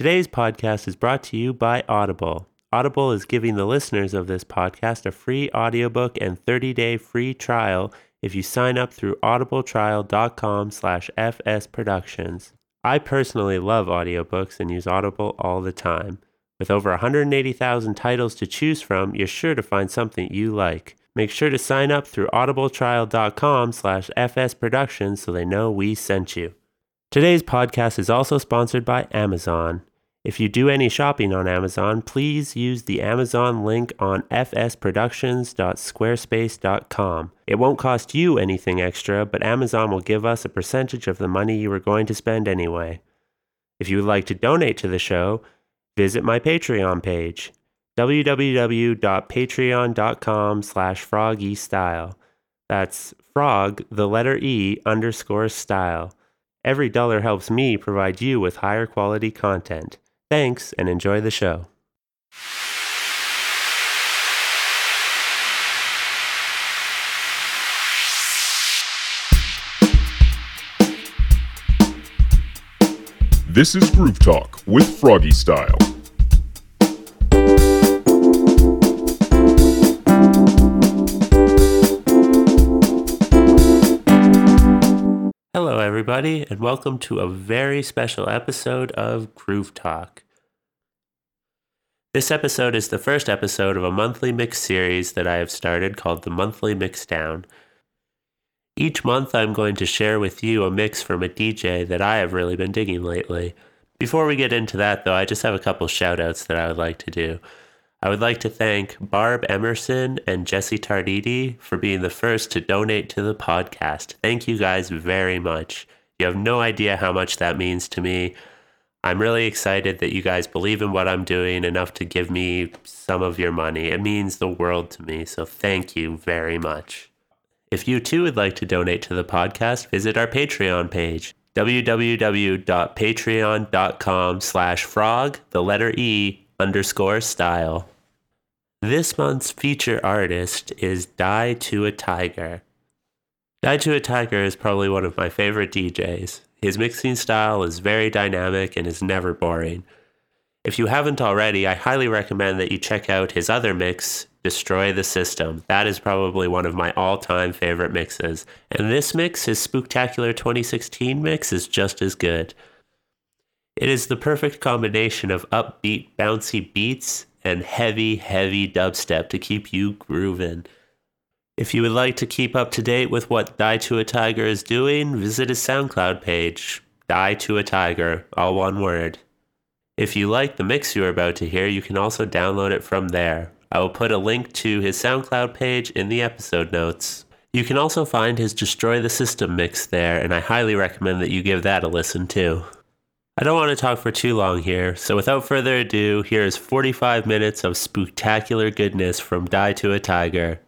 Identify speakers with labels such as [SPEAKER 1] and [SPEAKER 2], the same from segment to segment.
[SPEAKER 1] Today's podcast is brought to you by Audible. Audible is giving the listeners of this podcast a free audiobook and 30-day free trial if you sign up through audibletrial.com slash fsproductions. I personally love audiobooks and use Audible all the time. With over 180,000 titles to choose from, you're sure to find something you like. Make sure to sign up through audibletrial.com slash fsproductions so they know we sent you. Today's podcast is also sponsored by Amazon. If you do any shopping on Amazon, please use the Amazon link on fsproductions.squarespace.com. It won't cost you anything extra, but Amazon will give us a percentage of the money you are going to spend anyway. If you would like to donate to the show, visit my Patreon page, www.patreon.com slash frogestyle. That's frog, the letter E, underscore style. Every dollar helps me provide you with higher quality content. Thanks and enjoy the show.
[SPEAKER 2] This is Groove Talk with Froggy Style.
[SPEAKER 1] Everybody, and welcome to a very special episode of Groove Talk. This episode is the first episode of a monthly mix series that I have started called the Monthly Mixdown. Each month, I'm going to share with you a mix from a DJ that I have really been digging lately. Before we get into that, though, I just have a couple shout outs that I would like to do. I would like to thank Barb Emerson and Jesse Tarditi for being the first to donate to the podcast. Thank you guys very much. You have no idea how much that means to me. I'm really excited that you guys believe in what I'm doing enough to give me some of your money. It means the world to me, so thank you very much. If you too would like to donate to the podcast, visit our Patreon page, www.patreon.com slash frog, the letter E, underscore style. This month's feature artist is Dietoatiger. Die to a Tiger is probably one of my favorite DJs. His mixing style is very dynamic and is never boring. If you haven't already, I highly recommend that you check out his other mix, Destroy the System. That is probably one of my all time favorite mixes. And this mix, his Spooktacular 2016 mix, is just as good. It is the perfect combination of upbeat, bouncy beats and heavy, heavy dubstep to keep you grooving. If you would like to keep up to date with what Dietoatiger is doing, visit his SoundCloud page, Dietoatiger, all one word. If you like the mix you are about to hear, you can also download it from there. I will put a link to his SoundCloud page in the episode notes. You can also find his Destroy the System mix there, and I highly recommend that you give that a listen too. I don't want to talk for too long here, so without further ado, here is 45 minutes of spectacular goodness from
[SPEAKER 3] Dietoatiger.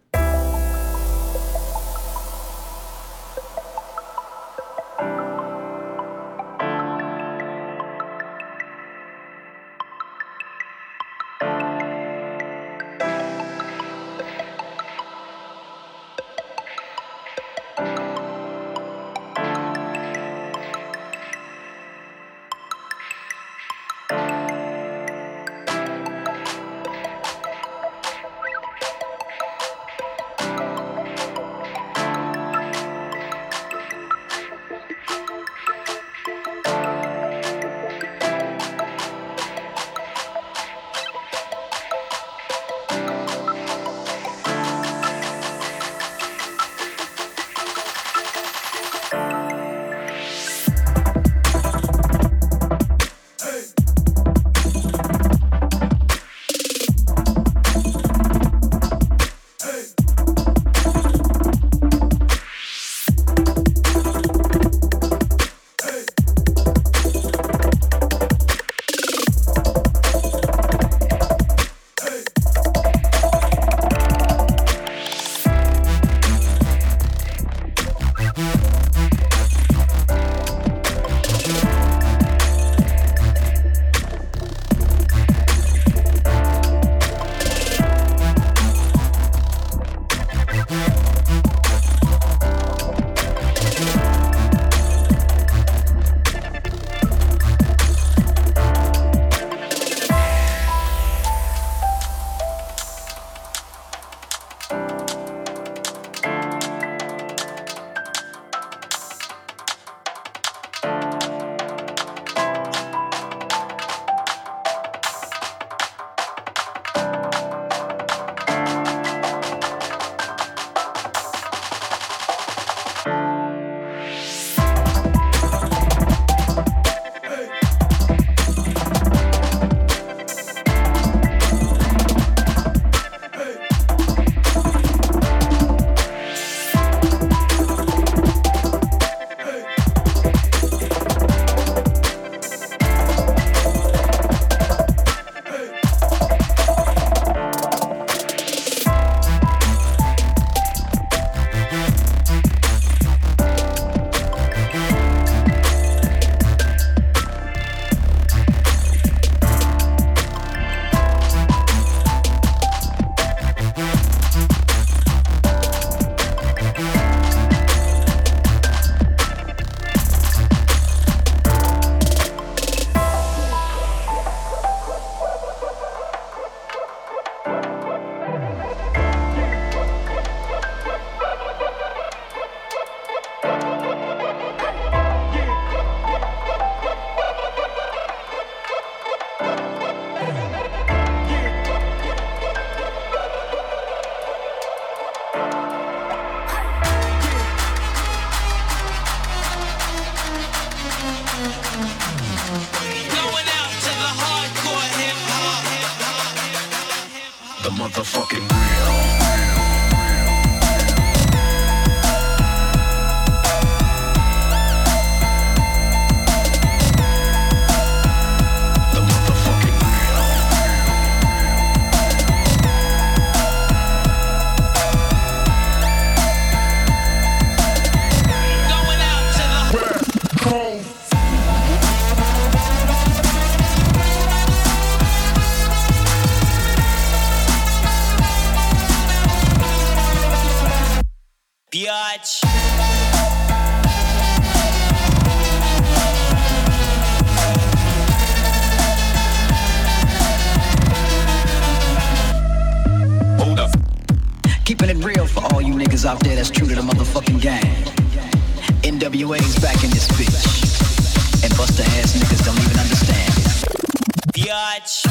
[SPEAKER 3] niggas out there that's true to the motherfucking game. NWA's back in this bitch. And buster ass niggas don't even understand.
[SPEAKER 4] Biatch.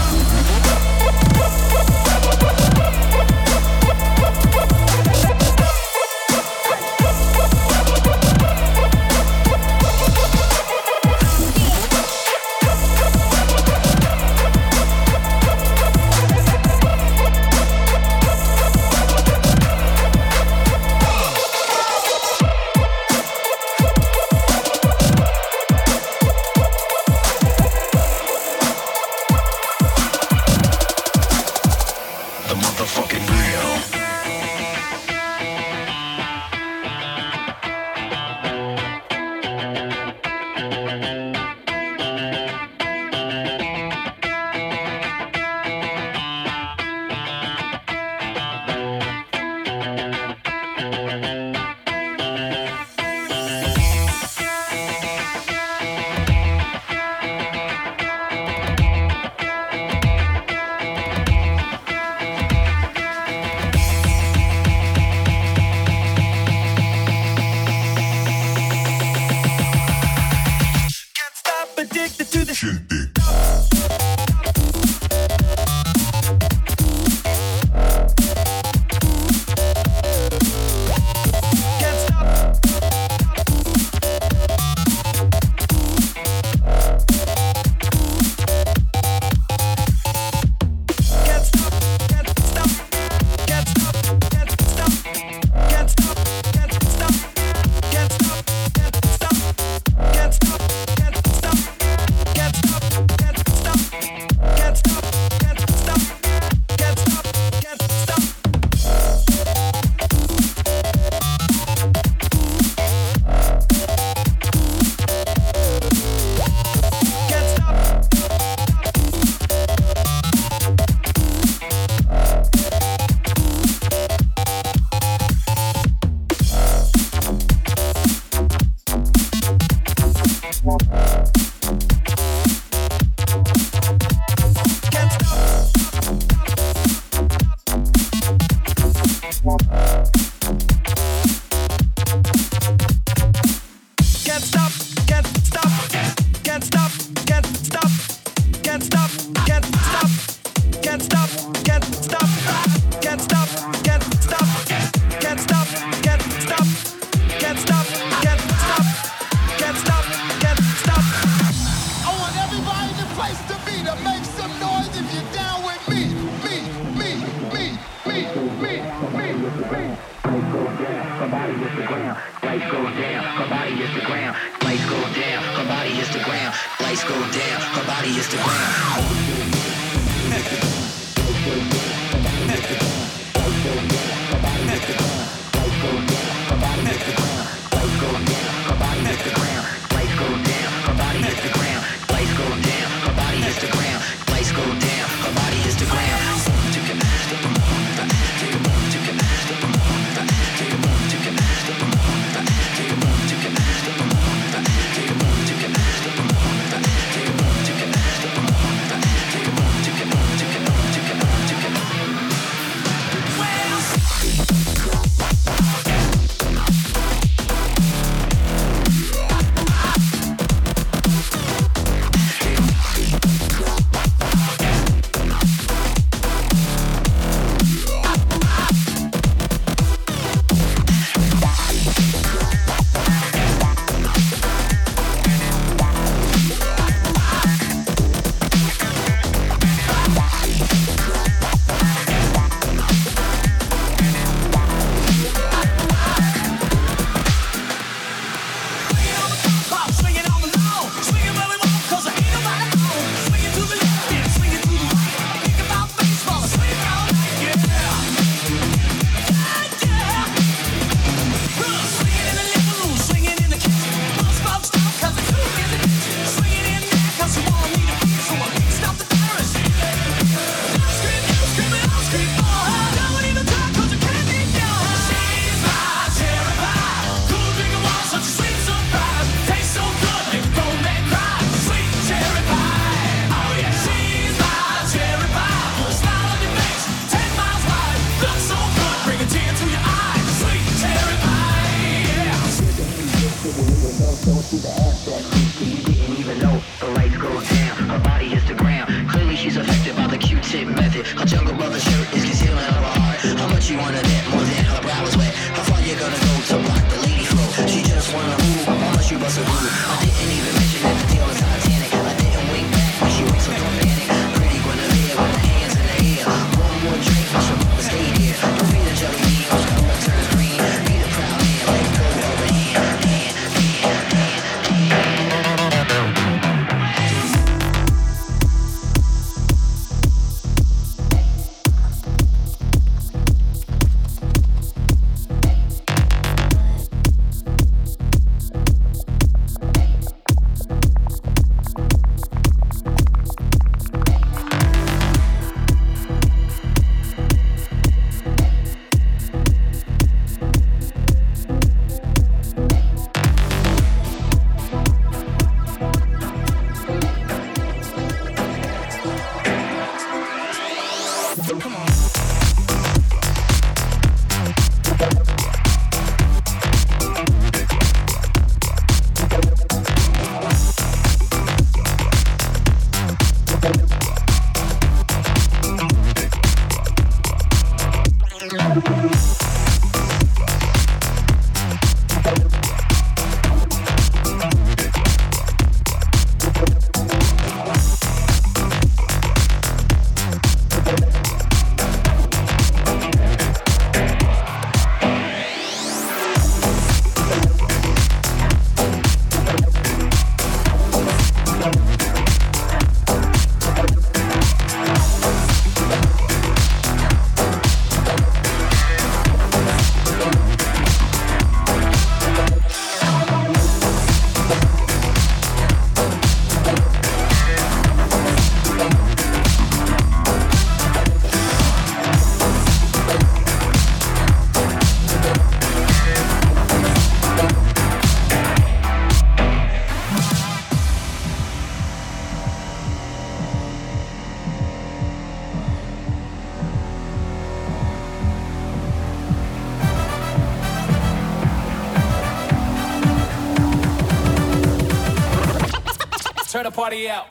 [SPEAKER 5] Party out.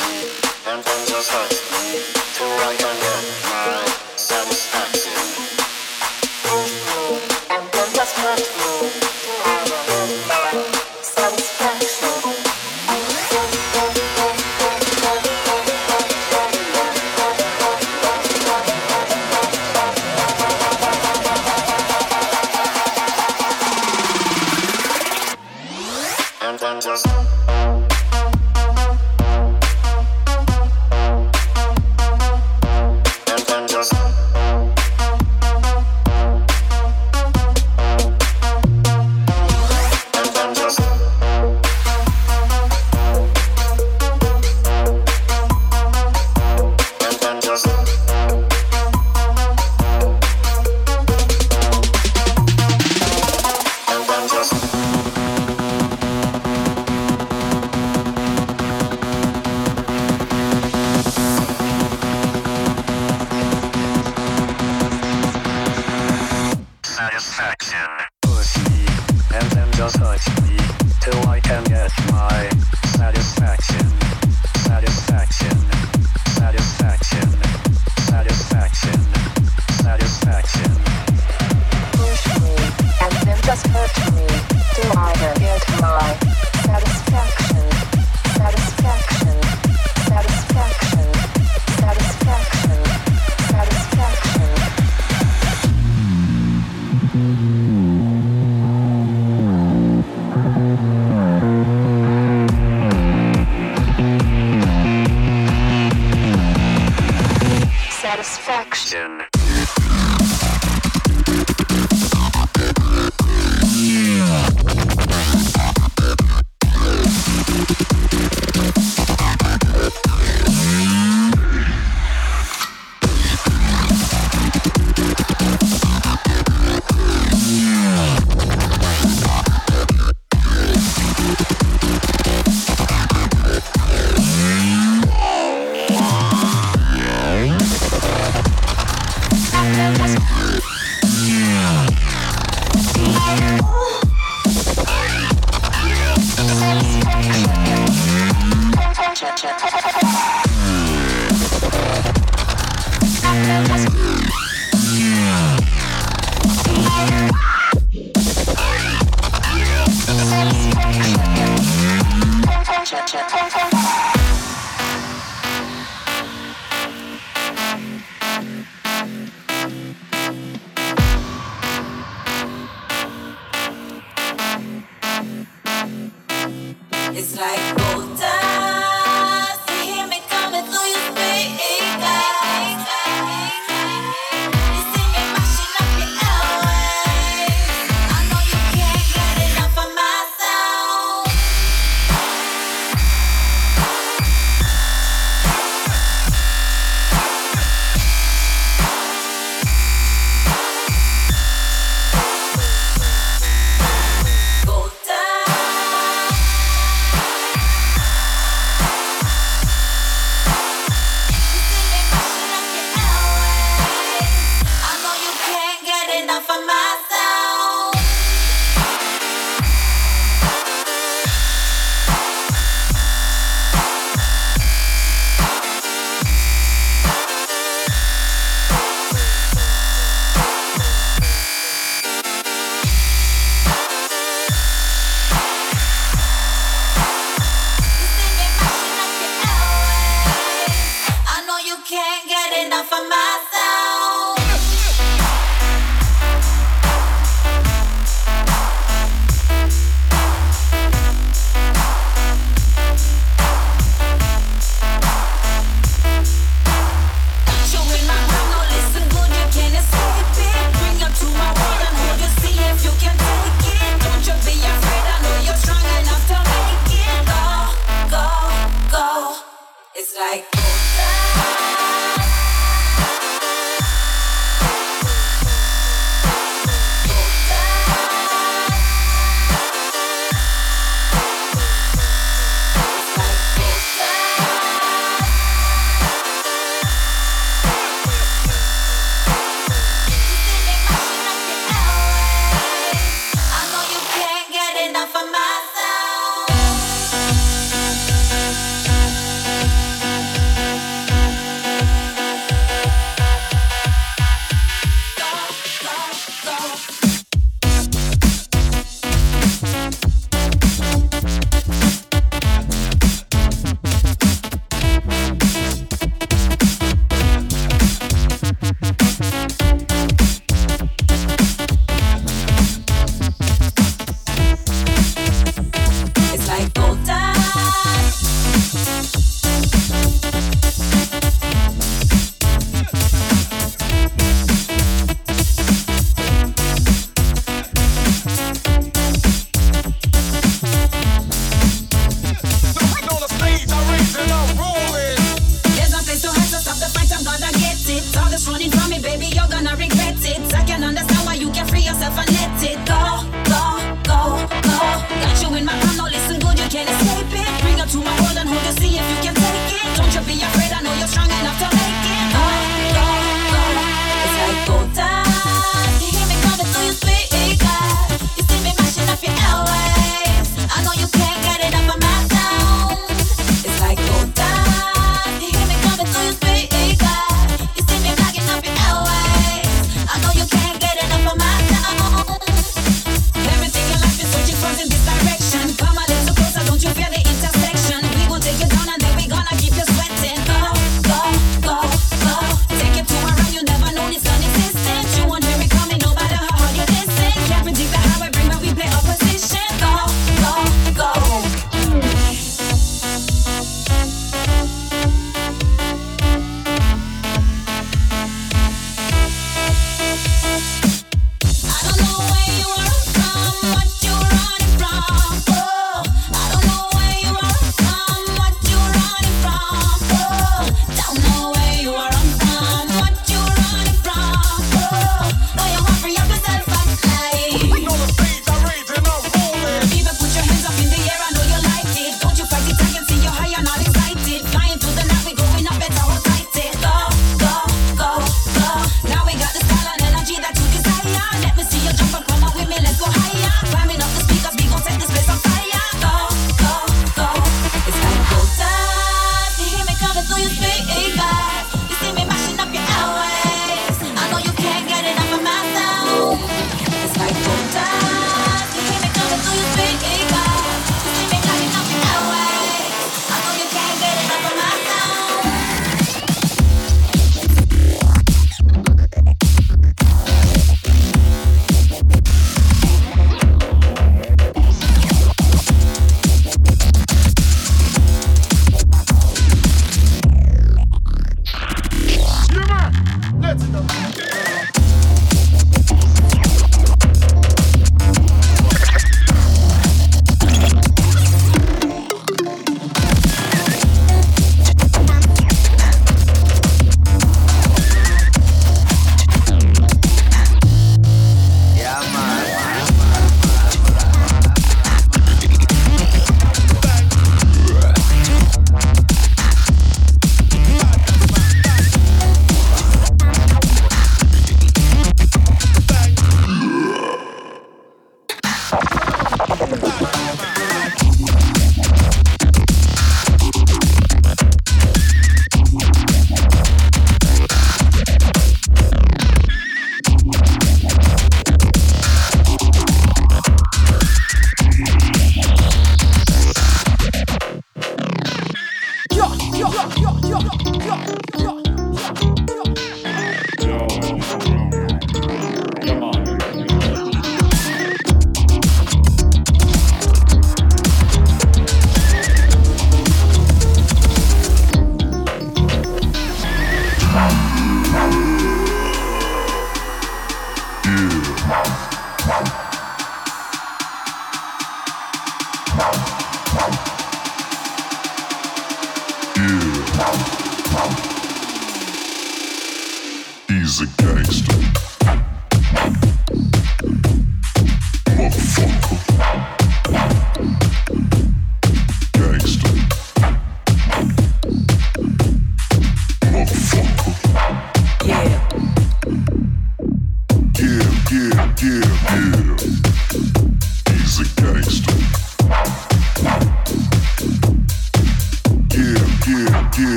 [SPEAKER 6] me, and then just ask me
[SPEAKER 7] to write on your satisfaction. It's
[SPEAKER 8] like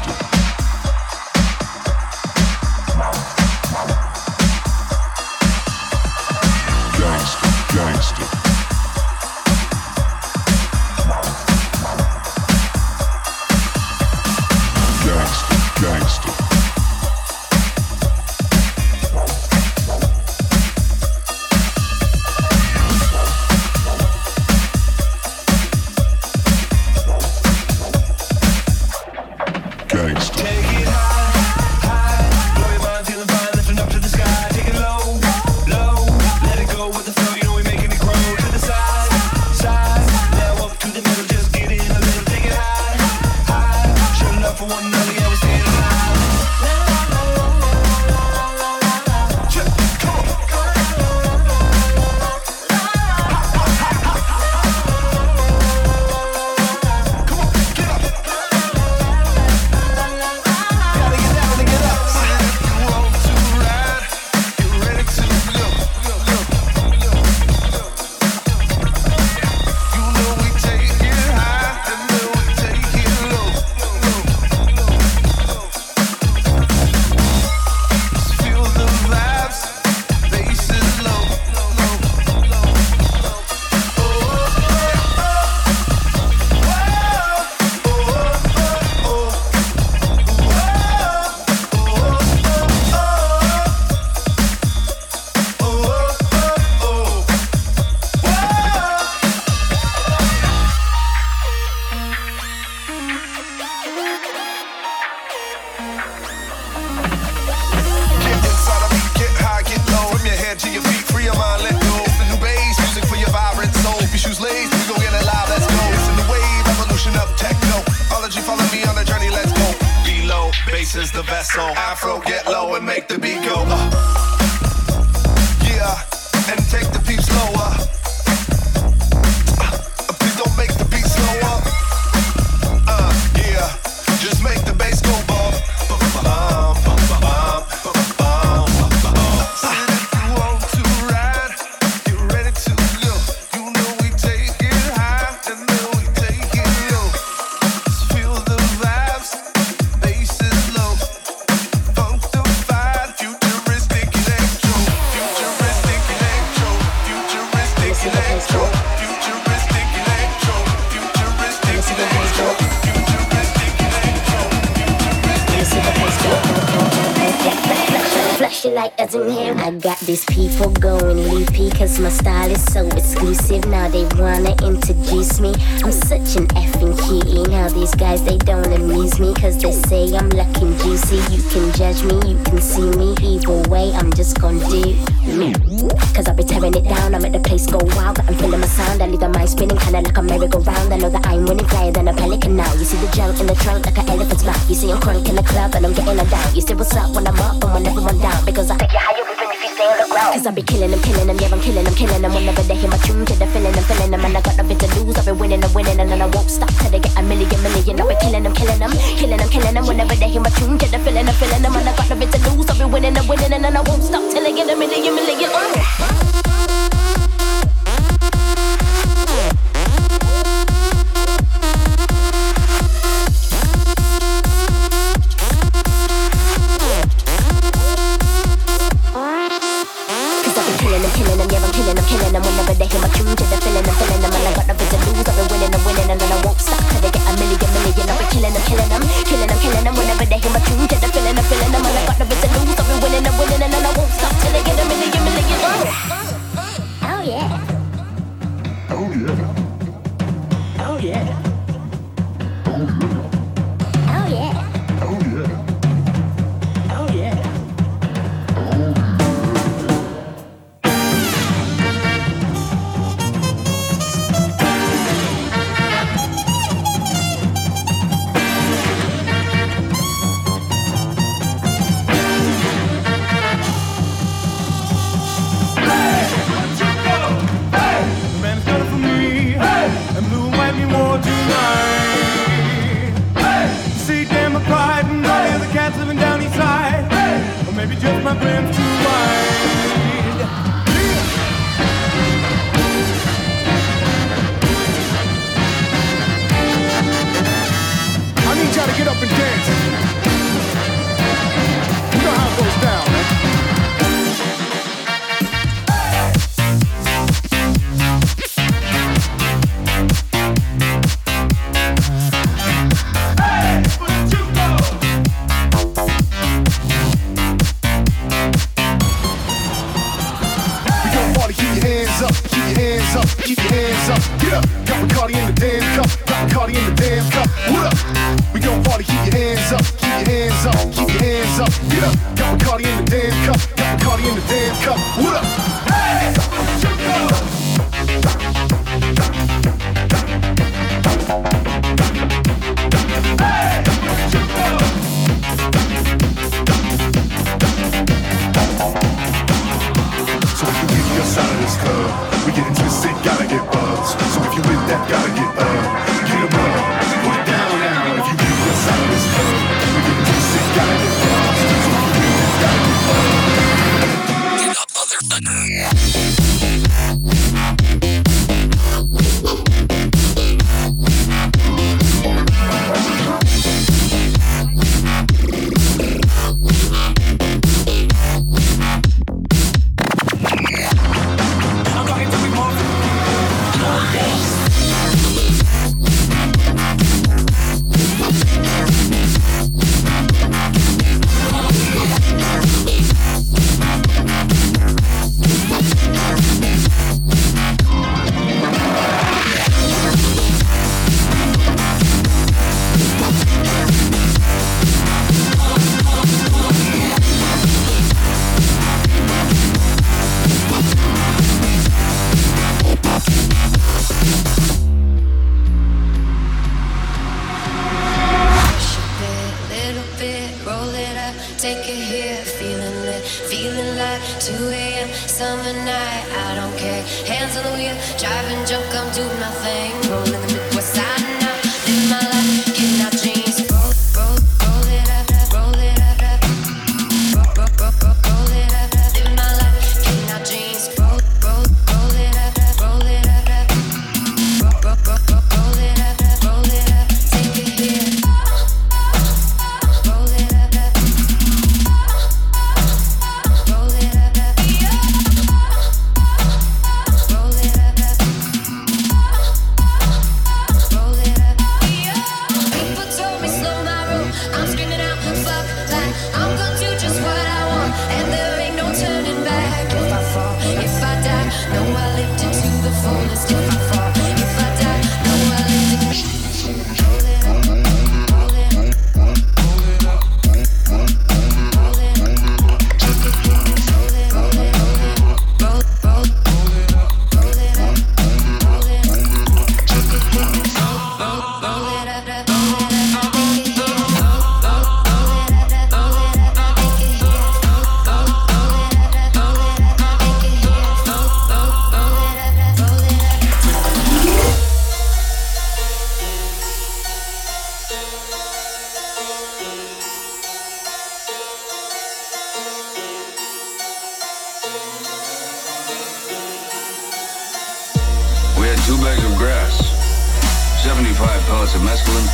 [SPEAKER 8] gangster. Style is so exclusive. Now they wanna introduce me. I'm such an effing cutie. Now these guys they don't amuse me cause they say I'm looking juicy. You can judge me, you can see me. Either way, I'm just gonna do me. Cause I'll be tearing it down. I make the place go wild. I'm feeling my sound. I leave the mind spinning kinda like a merry-go-round. I know that I'm winning flyer than a pelican now. You see the junk in the trunk like an elephant's mouth. You see I'm crunk in the club and I'm getting it down. You see what's up when I'm up and when everyone down. Because I take you higher Cause I be killing them, killing them, yeah, I'm killing them, killing them. Whenever they hear my tune, to the feeling them, feeling them. And I got nothing to lose. I've been winning and winning, and then I won't stop till they get a million, million. I've been killing them, killing them, killing them, killing them. Whenever they hear my tune, to the feeling them, feeling them. And I got nothing to lose. I've been winning and winning, and then I won't stop till I get a million, million.
[SPEAKER 9] bags of grass, 75 pellets of mescaline,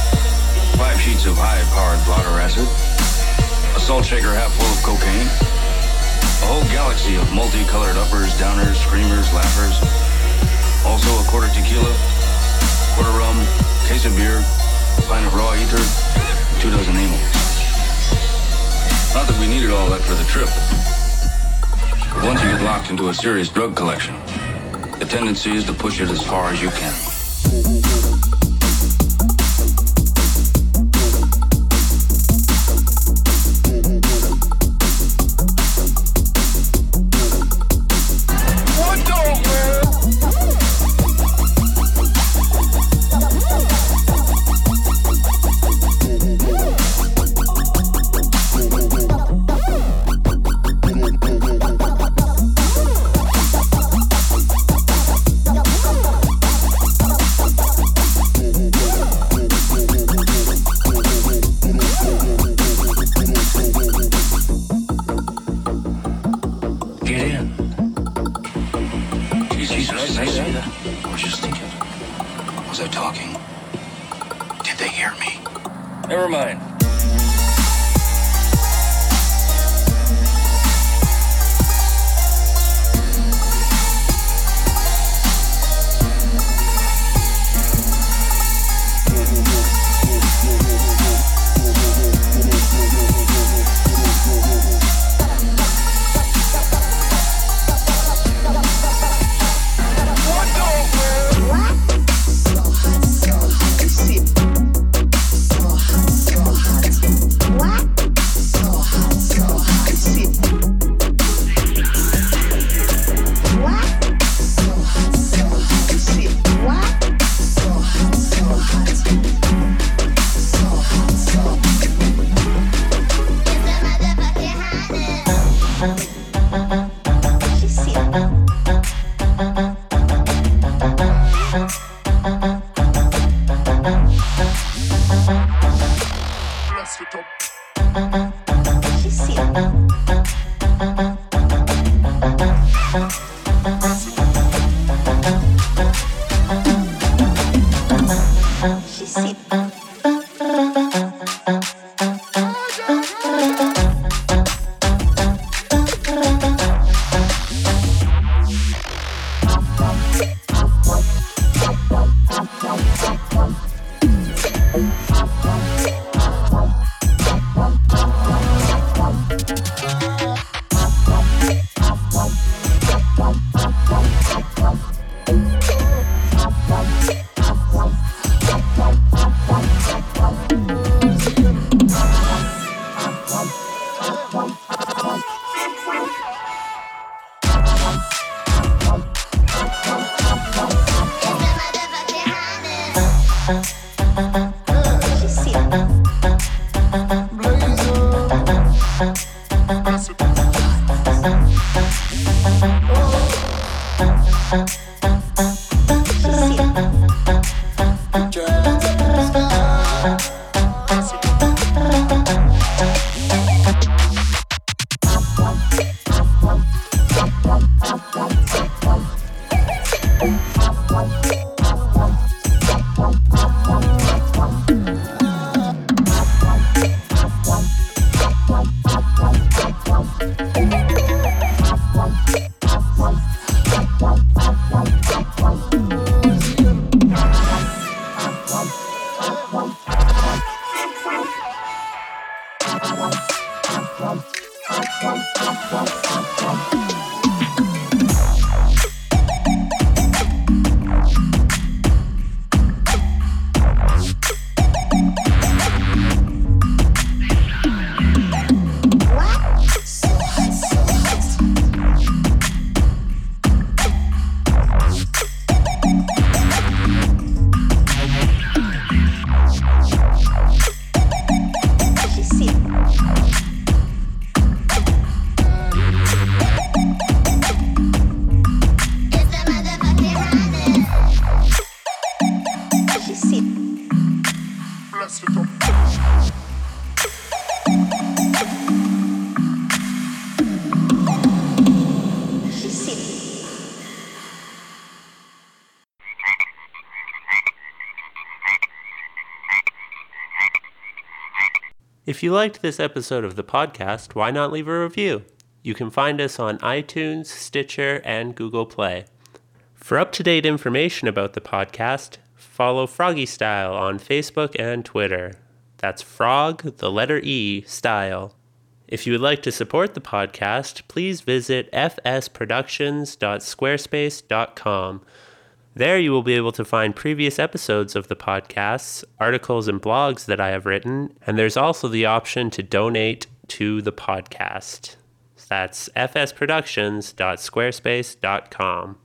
[SPEAKER 9] 5 sheets of high-powered blotter acid, a salt shaker half full of cocaine, a whole galaxy of multicolored uppers, downers, screamers, laughers, also a quarter tequila, quarter rum, case of beer, pint of raw ether, two dozen amyls. Not that we needed all that for the trip, but once you get locked into a serious drug collection, the tendency is to push it as far as you can.
[SPEAKER 1] If you liked this episode of the podcast, why not leave a review? You can find us on iTunes, Stitcher, and Google Play. For up to date information about the podcast, follow Froggy Style on Facebook and Twitter. That's Frog, the letter E, Style. If you would like to support the podcast, please visit fsproductions.squarespace.com. There you will be able to find previous episodes of the podcasts, articles and blogs that I have written, and there's also the option to donate to the podcast. That's fsproductions.squarespace.com.